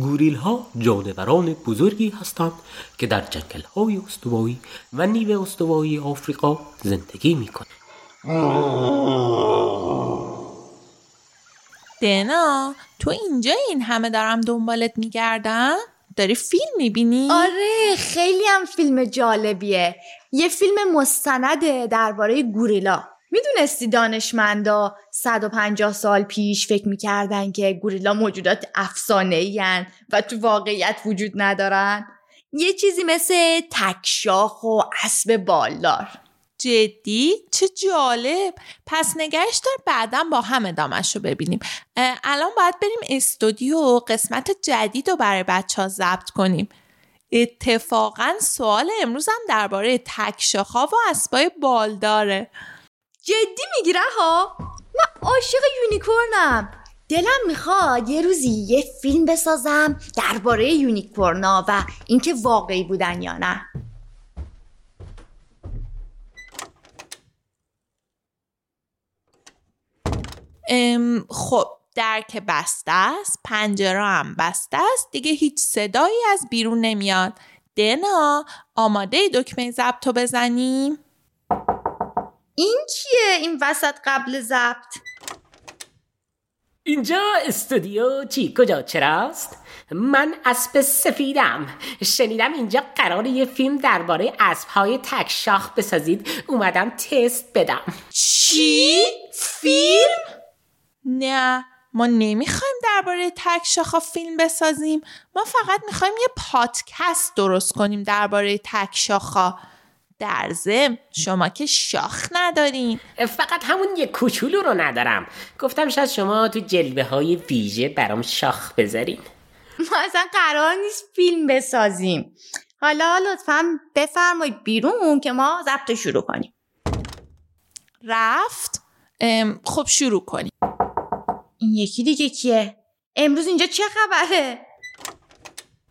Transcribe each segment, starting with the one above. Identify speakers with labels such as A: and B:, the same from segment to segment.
A: گوریل ها جانوران بزرگی هستند که در جنگل های استوایی و نیو استوایی آفریقا زندگی می کنند.
B: دنا تو اینجا این همه دارم دنبالت میگردم داری فیلم می‌بینی؟
C: آره خیلی هم فیلم جالبیه یه فیلم مستنده درباره گوریلا می‌دونستی دانشمندا 150 سال پیش فکر می‌کردن که گوریلا موجودات افسانه و تو واقعیت وجود ندارن؟ یه چیزی مثل تکشاخ و اسب بالدار.
B: جدی؟ چه جالب. پس نگهش دار بعدا با هم ادامش رو ببینیم الان باید بریم استودیو قسمت جدید رو برای بچه ها ضبط کنیم. اتفاقا سوال امروزم درباره تکشاخا و اسبای بالداره.
C: جدی می‌گیره ها؟ من عاشق یونیکورنم. دلم می‌خواد یه روزی یه فیلم بسازم درباره یونیکورنا و اینکه واقعی بودن یا نه.
B: خب درک بسته است پنجره هم بسته است. دیگه هیچ صدایی از بیرون نمیاد. دنا آماده دکمه ضبط بزنیم؟
C: این چیه این وسط قبل ضبط؟
A: اینجا استودیو چی؟ کجا؟ چراست؟ من اسب سفیدم. شنیدم اینجا قرار یه فیلم درباره اسبهای تک شاخ بسازید. اومدم تست بدم.
B: چی؟ فیلم؟ نه ما نمی‌خوایم درباره تک شاخا فیلم بسازیم. ما فقط می‌خوایم یه پادکست درست کنیم درباره تک شاخا در ضمن شما که شاخ ندارین.
A: فقط همون یه کوچولو رو ندارم. گفتم شاید شما تو جلوه های ویژه برام شاخ بذارین.
C: ما اصلا قرار نیست فیلم بسازیم. حالا لطفا بفرمایید بیرون که ما ضبط شروع کنیم.
B: رفت. خب شروع کنیم.
C: این یکی دیگه کیه؟ امروز اینجا چه خبره؟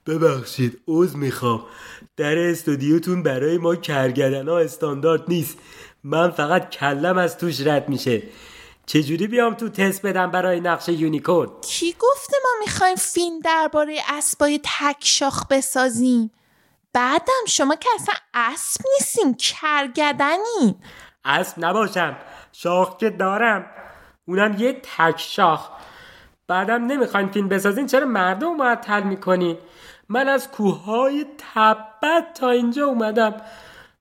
A: ببخشید عوض می‌خوام. در استودیوتون برای ما کرگدن ها استاندارد نیست. من فقط کلم از توش رد میشه. چجوری بیام تو تست بدم برای نقش یونیکورن؟
B: کی گفته ما می‌خوایم فیلم درباره اسبای تک شاخ بسازیم؟ بعدم شما که اصلا اسب نیستیم کرگدنی.
A: اسب نباشم شاخ که دارم. اونم یه تک شاخ. بعدم نمی‌خواین فیلم بسازین چرا مردم معطل می‌کنین؟ من از کوههای تبت تا اینجا اومدم.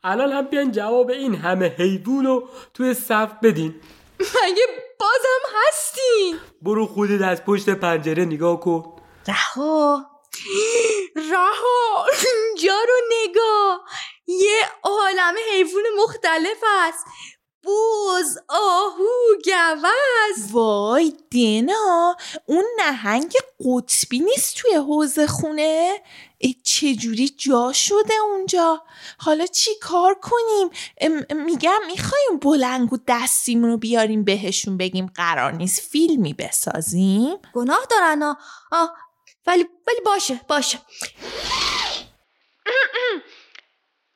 A: الان هم بیان جواب این همه حیوون رو توی صف بدین.
C: مگه بازم هستین؟
A: برو خودت از پشت پنجره نگاه کن.
C: رها. رها. اینجا رو نگاه. یه عالم حیوان مختلف است. بوز آهو گوز.
B: وای دینا اون نهنگ قطبی نیست توی حوز خونه؟ چجوری جا شده اونجا؟ حالا چی کار کنیم؟ میگم می‌خوایم بلنگو دستیمون رو بیاریم بهشون بگیم قرار نیست فیلمی بسازیم.
C: گناه دارن آه ولی ولی باشه باشه.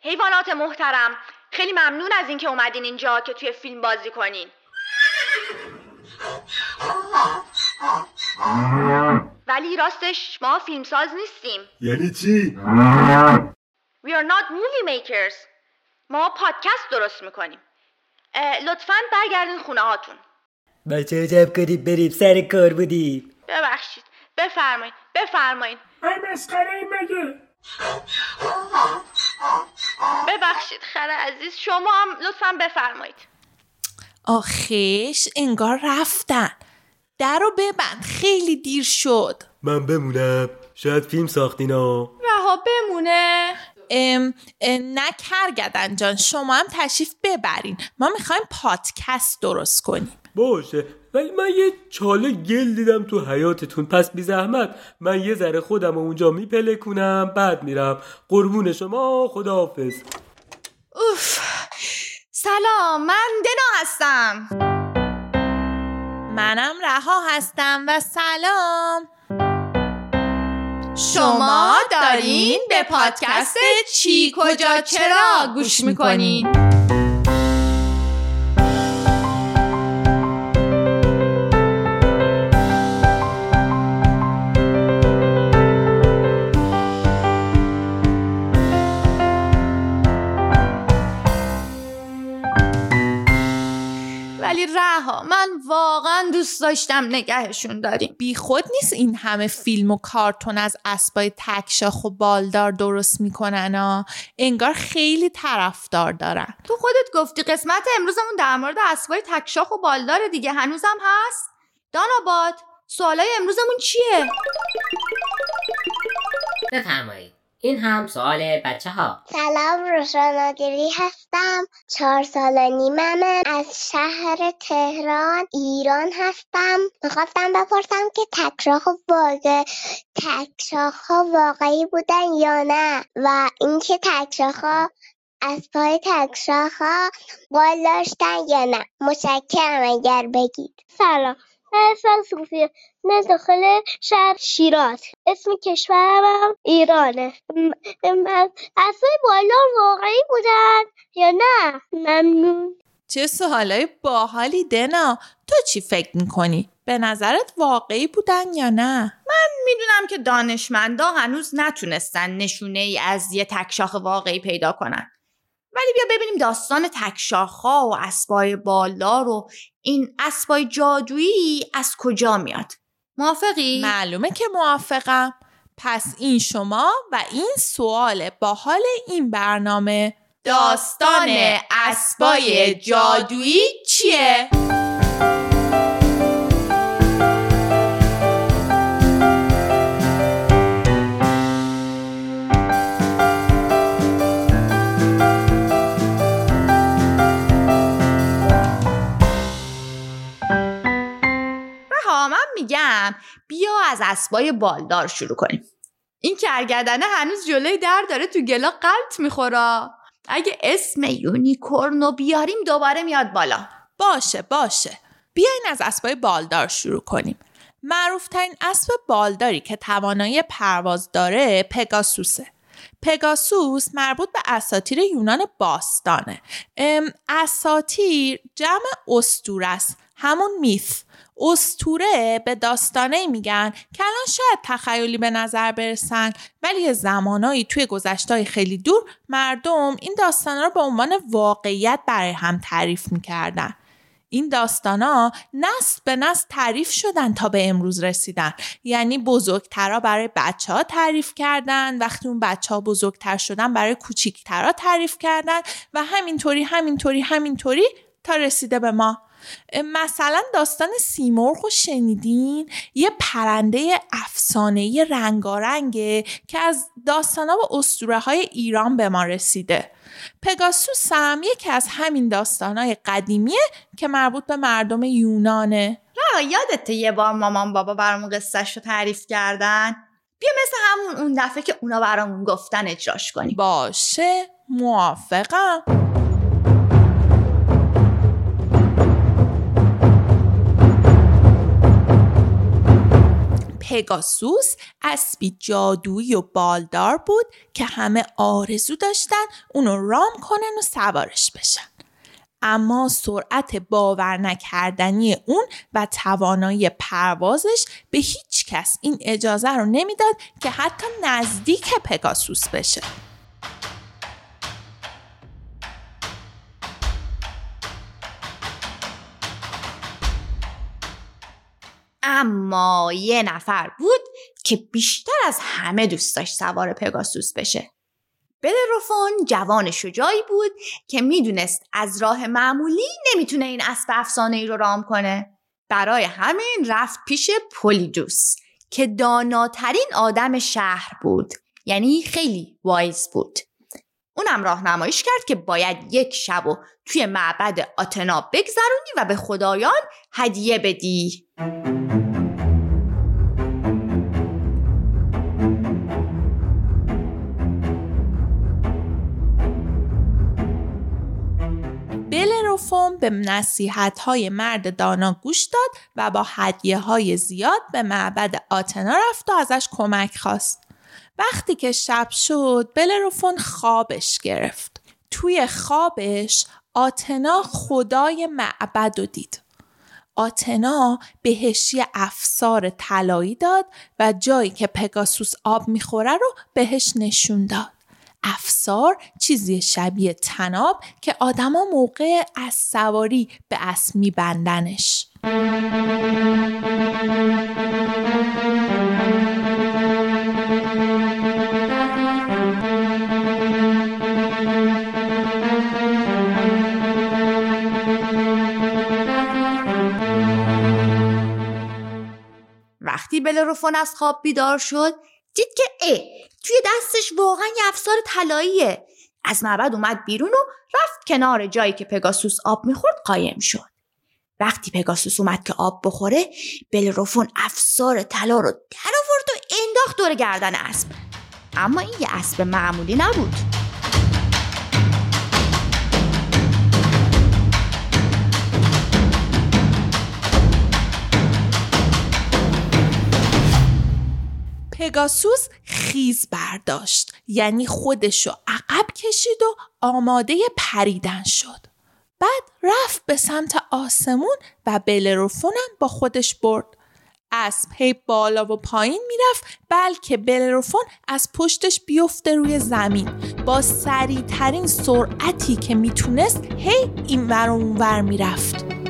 C: حیوانات محترم خیلی ممنون از اینکه اومدین اینجا که توی فیلم بازی کنین. ولی راستش ما فیلمساز نیستیم.
D: یعنی چی؟
C: We are not movie makers. ما پادکست درست می‌کنیم. لطفا برگردین خونه هاتون.
A: بچه جب کنید بریم سر کار بودیم.
C: ببخشید. بفرمایید بفرمایید
D: مسخره مگه؟
C: ببخشید. خره عزیز شما هم لطفا بفرمایید.
B: آخش انگار رفتن. در رو ببند. خیلی دیر شد.
A: من بمونم. شاید فیلم ساختینا
C: رها بمونه.
B: ام نه کرگدن جان. شما هم تشریف ببرین. ما می‌خوایم پادکست درست کنیم.
A: باشه. ولی من یه چاله گل دیدم تو حیاتتون پس بی زحمت. من یه ذره خودم اونجا میپلکونم. بعد میرم. قربون شما. خداحافظ.
C: اوف. سلام من دنا هستم.
B: منم رها هستم و سلام.
C: شما دارین به پادکست چی کجا چرا گوش می‌کنین؟ داشتم نگهشون داریم.
B: بی خود نیست این همه فیلم و کارتون از اسبای تکشاخ و بالدار درست می‌کنن ها انگار خیلی طرفدار دارن.
C: تو خودت گفتی قسمت امروزمون در مورد اسبای تکشاخ و بالدار دیگه هنوزم هست؟ داناباد سوالای امروزمون چیه؟
E: بفرمایید. این هم سوال بچه ها
F: سلام روشناگری هستم. چهار سال نیممه از شهر تهران ایران هستم. می‌خواستم بپرسم که تکشاخ واقع تکشاخ ها واقعی بودن یا نه؟ و اینکه تکشاخ ها از پای تکشاخ ها بال داشتن یا نه. مشکرم اگر بگید. سلام. اسم صوفی نه داخل شهر شیراز. اسم کشورم ایرانه. اصلا بالا واقعی بودن یا نه؟ ممنون.
B: چه سوالای باحالی دنا. تو چی فکر می‌کنی؟ به نظرت واقعی بودن یا نه؟
C: می‌دونم که دانشمندا هنوز نتونستن نشونه ای از یه تکشاخ واقعی پیدا کنن. ولی بیا ببینیم داستان تکشاخها و اسبای بالدار و این اسبای جادویی از کجا میاد موافقی؟
B: معلومه که موافقم پس این شما و این سوال باحال این برنامه
C: داستان اسبای جادویی چیه؟ میگم بیا از اسبای بالدار شروع کنیم. این کرگدنه هنوز جلوی در داره تو گلا قلط میخورا اگه اسم یونیکورنو بیاریم دوباره میاد بالا.
B: باشه باشه. بیاین از اسبای بالدار شروع کنیم. معروفترین اسب بالداری که توانایی پرواز داره پگاسوسه. پگاسوس مربوط به اساتیر یونان باستانه. اساتیر جمع استوره است. همون میث. استوره به داستانه میگن که الان شاید تخیلی به نظر برسن ولی یه زمانایی توی گذشتهای خیلی دور مردم این داستانا رو به عنوان واقعیت برای هم تعریف می‌کردن. این داستانا نسل به نسل تعریف شدن تا به امروز رسیدن. یعنی بزرگترا برای بچه ها تعریف کردن وقتی اون بچه ها بزرگتر شدن برای کوچیکترا تعریف کردن و همینطوری همینطوری همینطوری تا رسیده به ما. مثلا داستان سیمرغ رو شنیدین؟ یه پرنده افسانه‌ای رنگارنگه که از داستانا و اسطوره های ایران به ما رسیده. پگاسوس هم یکی از همین داستانهای قدیمیه که مربوط به مردم یونانه.
C: را یادته یه بار مامان بابا برامون قصهش رو تعریف کردن؟ بیا مثل همون اون دفعه که اونا برامون گفتن اجراش کنیم.
B: باشه موافقم. پگاسوس اسبی جادویی و بالدار بود که همه آرزو داشتن اونو رام کنن و سوارش بشن. اما سرعت باور نکردنی اون و توانایی پروازش به هیچ کس این اجازه رو نمی‌داد که حتی نزدیک پگاسوس بشه.
C: اما یه نفر بود که بیشتر از همه دوست داشت سوار پگاسوس بشه. بلروفون جوان شجاعی بود که می‌دونست از راه معمولی نمی‌تونه این اسب افسانه ای رو رام کنه. برای همین رفت پیش پولیدوس که داناترین آدم شهر بود یعنی خیلی وایز بود. اونم راهنماییش کرد که باید یک شب و توی معبد آتنا بگذرونی و به خدایان هدیه بدی.
B: بلروفون به نصیحت های مرد دانا گوش داد و با هدیه های زیاد به معبد آتنا رفت و ازش کمک خواست. وقتی که شب شد بلروفون خوابش گرفت. توی خوابش آتنا خدای معبد رو دید. آتنا بهش یه افسار طلایی داد و جایی که پگاسوس آب می‌خوره رو بهش نشون داد. افسار چیزی شبیه تناب که آدما موقع از سواری به اسب میبندنش.
C: وقتی بلروفون از خواب بیدار شد دید که اه توی دستش واقعا یه افسار طلاییه. از معبد اومد بیرون و رفت کنار جایی که پگاسوس آب می‌خورد قایم شد. وقتی پگاسوس اومد که آب بخوره بلروفون افسار طلا رو در آورد و انداخت دور گردن اسب. اما این یه اسب معمولی نبود.
B: پگاسوس خیز برداشت. یعنی خودشو عقب کشید و آماده پریدن شد. بعد رفت به سمت آسمون و بلروفونم با خودش برد. اسب هی بالا و پایین می‌رفت بلکه بلروفون از پشتش بیفته روی زمین. با سریعترین سرعتی که می‌تونست هی این ور و اون ور می‌رفت.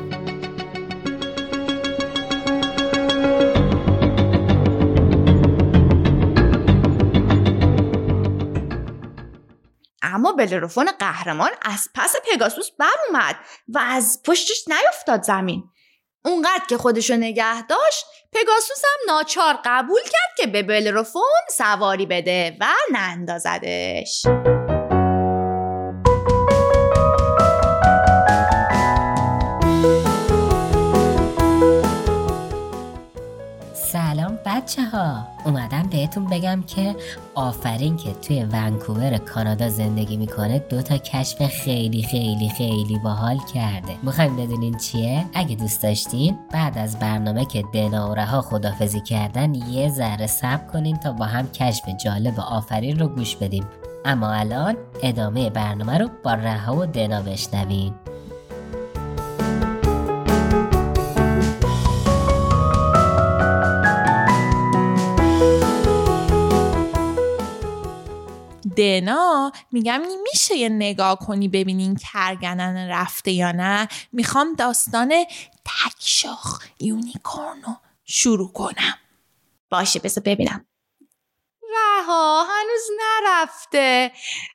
C: اما بلروفون قهرمان از پس پگاسوس بر اومد و از پشتش نیفتاد زمین. اونقدر که خودشو نگه داشت پگاسوس هم ناچار قبول کرد که به بلروفون سواری بده و نندازدش
E: بچه ها اومدم بهتون بگم که آفرین که توی ونکوور کانادا زندگی می‌کنه دو تا کشف خیلی خیلی خیلی باحال کرده. می‌خوایم بدونین چیه؟ اگه دوست داشتین بعد از برنامه که دنا و رها خدافزی کردن یه ذره صبر کنین تا با هم کشف جالب آفرین رو گوش بدیم. اما الان ادامه برنامه رو با رها و دنا بشنوین.
B: دنا میگم میشه یه نگاه کنی ببینین کرگنن رفته یا نه. می‌خوام داستان تکشاخ یونیکورنو شروع کنم.
C: باشه بذار ببینم. رها هنوز نرفته.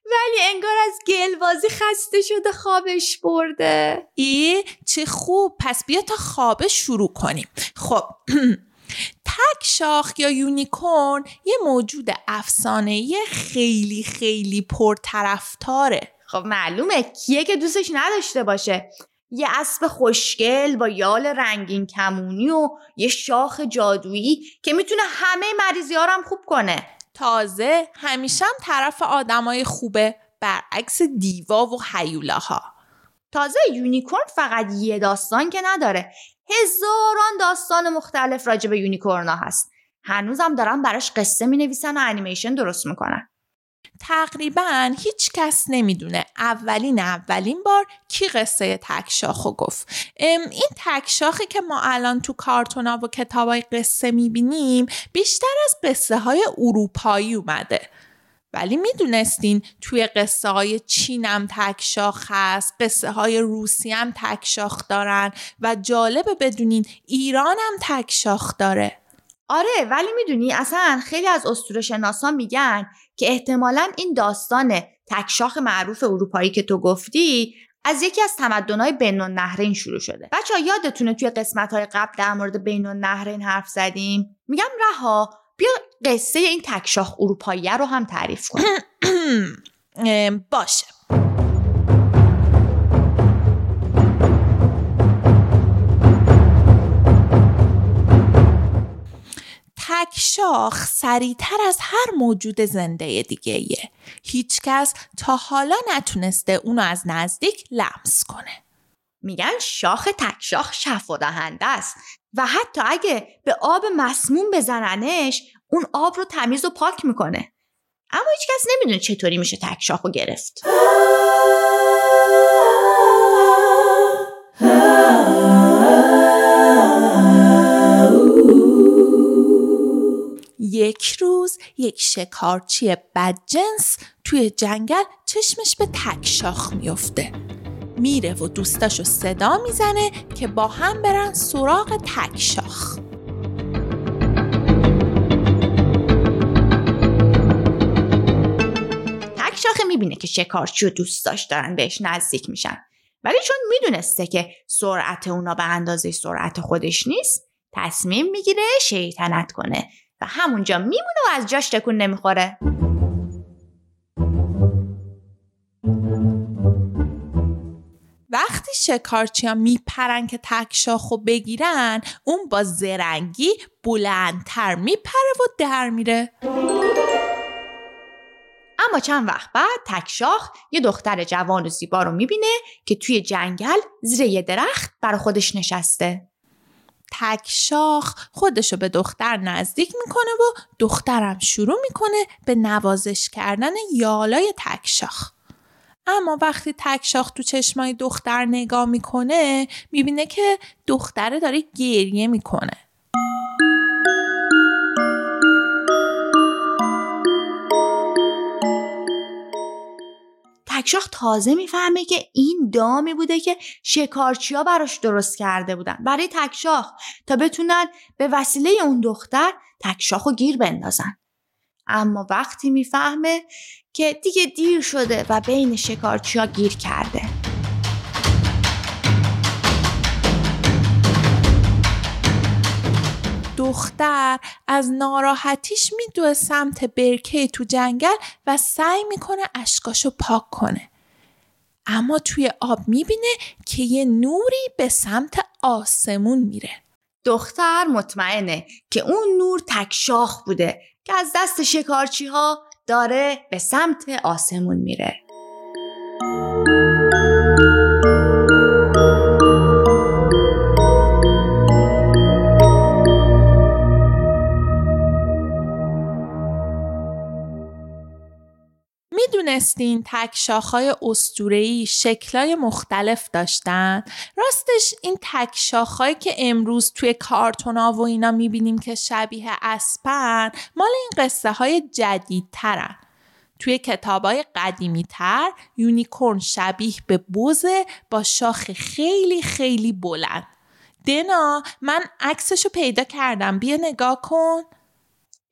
C: ولی انگار از گلبازی خسته شده خوابش برده.
B: ای چه خوب. پس بیا تا خوابه شروع کنیم. خب تک شاخ یا unicorn یه موجود افسانه‌ای خیلی خیلی پرطرفداره.
C: خب معلومه. کیه که دوستش نداشته باشه. یه اسب خوشگل با یال رنگین کمونی و یه شاخ جادویی که می‌تونه همه مریضی ها هم خوب کنه.
B: تازه همیشه هم طرف آدمای خوبه برعکس دیوا و حیولاها
C: تازه unicorn فقط یه داستان که نداره. هزاران داستان مختلف راجع به یونیکورنا هست. هنوزم دارن براش قصه می نویسن و انیمیشن درست می‌کنن.
B: تقریبا هیچ کس نمی‌دونه اولین اولین بار کی قصه تکشاخو گفت. این تکشاخی که ما الان تو کارتونا و کتابای قصه می‌بینیم بیشتر از قصه های اروپایی اومده. ولی می‌دونستین توی قصه های چین هم تکشاخ هست قصه های روسی هم تکشاخ دارن و جالبه بدونین ایران هم تکشاخ داره
C: آره ولی می‌دونی اصلا خیلی از اسطوره میگن که احتمالا این داستان تکشاخ معروف اروپایی که تو گفتی از یکی از تمدن‌های بین النهرین شروع شده. بچه یادتونه توی قسمت قبل در مورد بین النهرین حرف زدیم؟ میگم رها بیا قصه این تکشاخ اروپایی رو هم تعریف کن.
B: باشه. تکشاخ سریعتر از هر موجود زنده دیگه ایه. هیچکس تا حالا نتونسته اونو از نزدیک لمس کنه.
C: میگن شاخ تکشاخ شفا دهنده است و حتی اگه به آب مسموم بزننش اون آب رو تمیز و پاک می‌کنه. اما هیچکس نمی‌دونه چطوری میشه تکشاخ رو گرفت.
B: یک روز یک شکارچی بدجنس توی جنگل چشمش به تک شاخ میفته میره و دوستاشو صدا می‌زنه که با هم برن سراغ تک شاخ.
C: تک شاخه می‌بینه که شکارچی و دوستاش دارن بهش نزدیک میشن. ولی چون می‌دونسته که سرعت اونا به اندازه سرعت خودش نیست تصمیم می‌گیره شیطنت کنه و همونجا میمونه و از جاش تکون نمی‌خوره.
B: وقتی شکارچی ها میپرن که تک شاخو بگیرن اون با زرنگی بلندتر میپره و در میره.
C: اما چند وقت بعد تکشاخ یه دختر جوان و زیبا رو می‌بینه که توی جنگل زیر یه درخت برا خودش نشسته.
B: تک شاخ خودشو به دختر نزدیک می‌کنه و دخترم شروع می‌کنه به نوازش کردن یالای تک شاخ اما وقتی تک شاخ تو چشمای دختر نگاه می‌کنه می‌بینه که دختره داره گریه می‌کنه.
C: تکشاخ تازه می‌فهمه که این دامی بوده که شکارچیا براش درست کرده بودن. برای تکشاخ تا بتونن به وسیله اون دختر تکشاخ رو گیر بندازن. اما وقتی می‌فهمه که دیگه دیر شده و بین شکارچیا گیر کرده
B: دختر از ناراحتیش میدوه سمت برکه تو جنگل و سعی می‌کنه اشکاشو پاک کنه. اما توی آب می‌بینه که یه نوری به سمت آسمون میره.
C: دختر مطمئنه که اون نور تکشاخ بوده که از دست شکارچی ها داره به سمت آسمون میره.
B: می‌دونستین تک شاخهای استورهی شکلای مختلف داشتن؟ راستش این تک شاخهایی که امروز توی کارتونا و اینا می‌بینیم که شبیه اسپن مال این قصه های جدیدترن. توی کتاب های قدیمی تر یونیکورن شبیه به بوزه با شاخ خیلی خیلی بلند. دنا من عکسشو پیدا کردم بیا نگاه کن.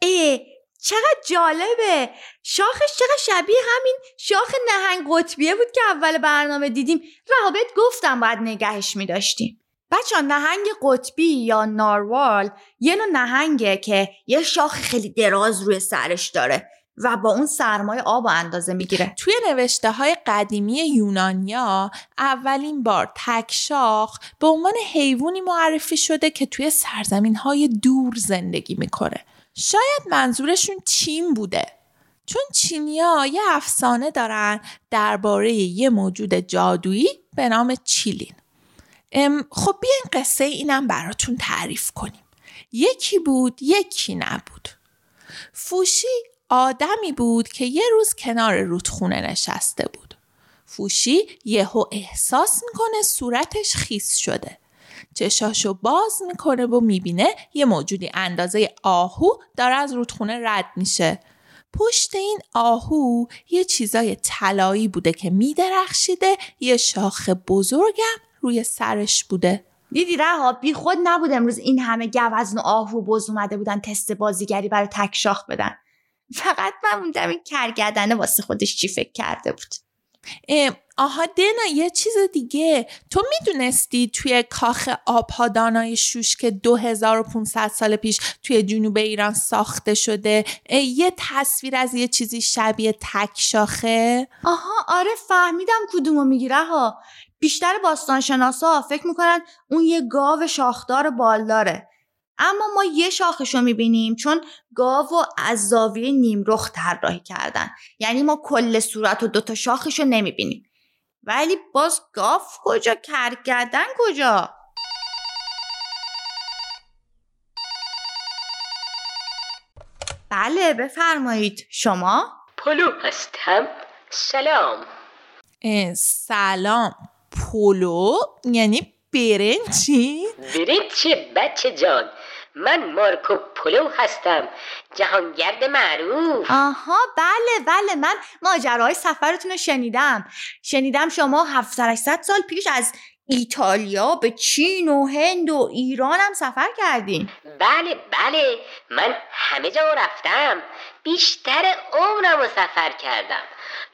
C: ای چقدر جالبه. شاخش چقدر شبیه همین شاخ نهنگ قطبیه بود که اول برنامه دیدیم. رهابت گفتم باید نگهش می داشتیم بچه نهنگ قطبی یا ناروال یه نوع نهنگه که یه شاخ خیلی دراز روی سرش داره و با اون سرمایه آب و اندازه می‌گیره.
B: توی نوشته های قدیمی یونانیا اولین بار تک شاخ به عنوان حیوانی معرفی شده که توی سرزمین های دور زندگی می‌کنه. شاید منظورشون چین بوده. چون چینیا یه افسانه دارن درباره یه موجود جادویی به نام چیلین. خب بیاین قصه اینم براتون تعریف کنیم. یکی بود یکی نبود. فوشی آدمی بود که یه روز کنار رودخونه نشسته بود. فوشی یهو احساس می‌کنه صورتش خیس شده. چشاشو باز می‌کنه و می‌بینه یه موجودی اندازه آهو داره از رودخونه رد میشه. پشت این آهو یه چیزای طلایی بوده که میدرخشیده یه شاخ بزرگم روی سرش بوده.
C: دیدی رها؟ بی خود نبود امروز این همه گوزن و آهو بز اومده بودن تست بازیگری برای تک شاخ بدن. فقط من موندم این کرگردنه واسه خودش چی فکر کرده بود.
B: آها دنا یه چیز دیگه. تو می‌دونستی توی کاخ آبها شوش که 2500 سال پیش توی جنوب ایران ساخته شده یه تصویر از یه چیزی شبیه تک شاخه؟
C: آها آره فهمیدم کدومو می‌گیره ها بیشتر باستانشناسا فکر می‌کنن اون یه گاو شاخدار بالداره. اما ما یه شاخش رو می‌بینیم چون گاو و از زاویه نیمرخ طراحی کردن. یعنی ما کل صورت و دوتا شاخش رو نمی‌بینیم. ولی باز گاو کجا؟ کرگردن کجا؟ بله بفرمایید. شما؟
E: پلو هستم. سلام.
B: سلام. پلو یعنی برنجی؟
E: برنج بچه جان. من مارکو پولو هستم. جهانگرد معروف.
C: آها بله بله من ماجراهای سفرتون رو شنیدم. شنیدم شما 700 سال پیش از ایتالیا به چین و هند و ایران هم سفر کردین.
E: بله بله. من همه جا رفتم. بیشتر عمرم رو سفر کردم.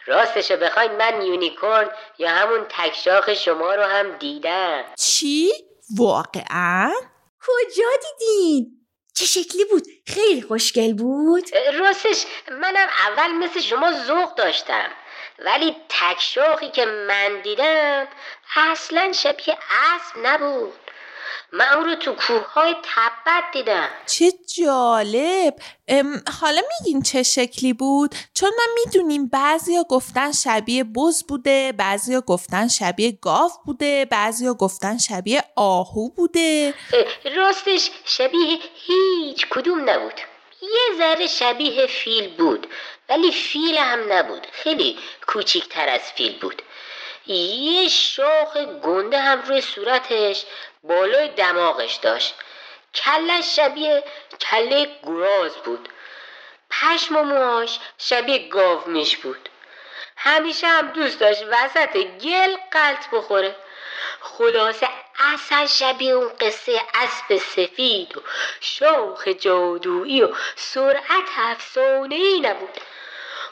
E: راستشو بخواین من یونیکورن یا همون تکشاخ شما رو هم دیدم.
B: چی؟ واقعا؟
C: کجا دیدین؟ چه شکلی بود؟ خیلی خوشگل بود؟
E: راستش منم اول مثل شما ذوق داشتم ولی تکشاخی که من دیدم اصلا شبیه اسب نبود من اون رو تو کوه های تبت دیدم.
B: چه جالب. حالا میگین چه شکلی بود؟ چون ما می‌دونیم بعضیا گفتن شبیه بز بوده بعضیا گفتن شبیه گاو بوده بعضیا گفتن شبیه آهو بوده.
E: راستش شبیه هیچ کدوم نبود. یه ذره شبیه فیل بود ولی فیل هم نبود. خیلی کوچیکتر از فیل بود. یه شاخ گنده هم روی صورتش. بالای دماغش داشت. کلش شبیه کله گراز بود. پشم و موهاش شبیه گاو میش بود. همیشه هم دوست داشت وسط گل قلط بخوره. خلاصه اصلا شبیه اون قصه اسب سفید و شاخ جادویی و سرعت افسانه ای نبود.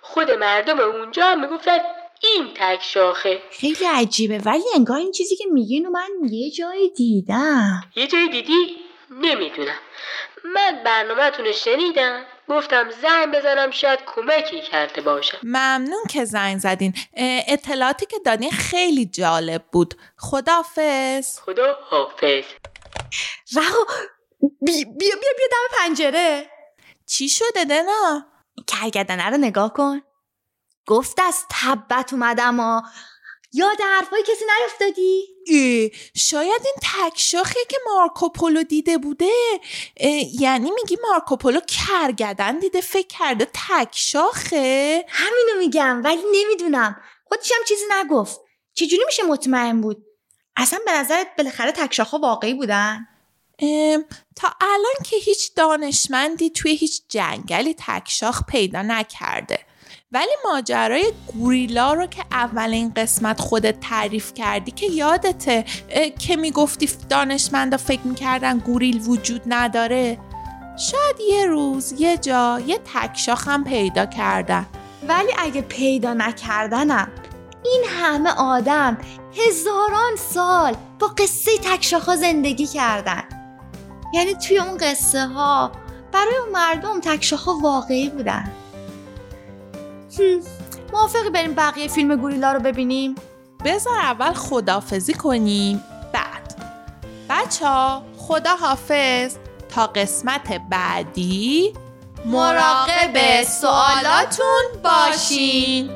E: خود مردم اونجا هم می‌گفتن این تک شاخه.
C: خیلی عجیبه. ولی انگار این چیزی که میگین و من یه جایی دیدم.
E: یه جای دیدی؟ نمی‌دونم. من برنامهتون رو شنیدم. گفتم زنگ بزنم شاید کمکی کرده باشم
B: ممنون که زنگ زدین. اطلاعاتی که دادین خیلی جالب بود. خدافز
E: خدا حافظ
C: بیا بیا بیا, بیا دم پنجره.
B: چی شده دنا؟
C: کرگدنه رو نگاه کن. گفت از تبت اومدم ها یاد حرفای کسی نیفتادی؟
B: ای، شاید این تکشاخی که مارکوپولو دیده بوده یعنی میگی مارکوپولو کرگدن دیده فکر کرده تکشاخه
C: همینو میگم ولی نمی‌دونم خودش هم چیزی نگفت چجوری میشه مطمئن بود؟ اصلا به نظرت بالاخره تکشاخا واقعی بودن؟
B: تا الان که هیچ دانشمندی توی هیچ جنگلی تکشاخ پیدا نکرده ولی ماجرای گوریلا رو که اولین قسمت خودت تعریف کردی که یادته که می‌گفتی دانشمندا فکر می‌کردن گوریل وجود نداره؟ شاید یه روز یه جا یه هم پیدا کردن.
C: ولی اگه پیدا نکردنم این همه آدم هزاران سال با قصه تکشاخا زندگی کردن. یعنی توی اون قصه ها برای اون مردم تکشاخا واقعی بودن. موافقی بریم بقیه فیلم گوریلا رو ببینیم؟
B: بذار اول خدافزی کنیم. بعد. بچه ها خدا حافظ تا قسمت بعدی مراقب سوالاتون باشین.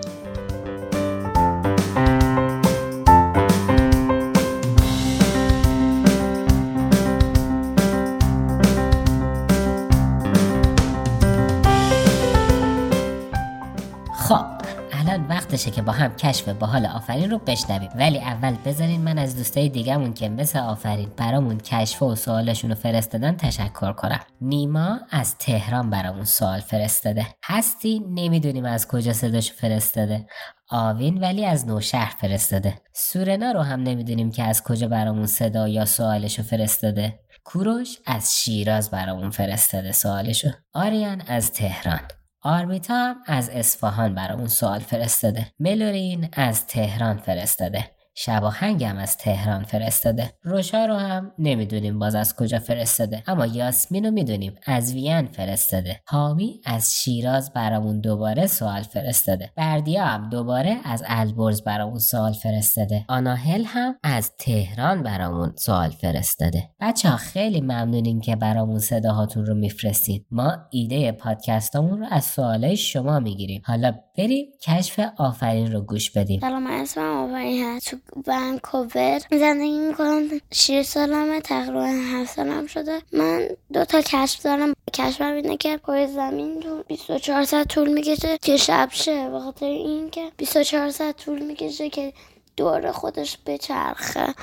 E: وقتشه که با هم کشف باحال آفرین رو بشنویم. ولی اول بذارین من از دوستای دیگهمون که مثل آفرین برامون کشف و سوالشون رو فرستادن تشکر کنم. نیما از تهران برامون سوال فرستاده. هستی؟ نمی‌دونیم از کجا صداشو فرستاده. آوین ولی از نوشهر فرستاده. سورنا رو هم نمی‌دونیم که از کجا برامون صدا یا سوالشو فرستاده. کوروش از شیراز برامون فرستاده سوالشو. آریان از تهران. آرمیتا از اصفهان برامون سوال فرستاده. ملورین از تهران فرستاده. شباهنگ هم از تهران فرستاده. روشا رو هم نمی‌دونیم باز از کجا فرستاده. اما یاسمین رو می‌دونیم از وین فرستاده. حامی از شیراز برامون دوباره سوال فرستاده. بردیا هم دوباره از البرز برامون سوال فرستاده. آناهل هم از تهران برامون سوال فرستاده. بچه ها خیلی ممنونیم که برامون صداهاتون رو میفرستین. ما ایده پادکستامون رو از سوالای شما می‌گیریم. حالا بریم کشف آفرین رو گوش بدیم.
F: سلام اسمم آفرین هست. ونکوور. زندگی می‌کنم. شیش سالمه تقریبا هفت سالم شده. من دو تا کشف دارم. کشفم اینه که پای زمین تو 24 ساعت طول می‌کشه که شب شه. به خاطر اینکه 24 ساعت طول می‌کشه که دور خودش بچرخه.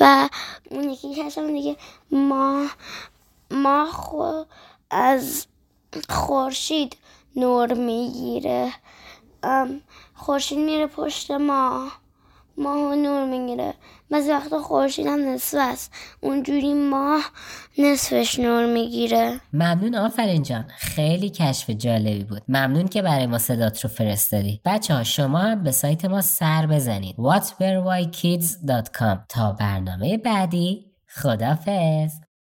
F: و اون یکی کشفم دیگه ماه
G: ماه خو- از خورشید نور می‌گیره. خورشید میره پشت ماه. ماه نور می‌گیره. بعضی وقتا خورشید هم نصف است. اونجوری ماه نصفش نور می‌گیره.
E: ممنون آفرین جان. خیلی کشف جالبی بود. ممنون که برای ما صدات رو فرستادی. بچه ها شما هم به سایت ما سر بزنید. whatverewhykids.com تا برنامه بعدی خدافز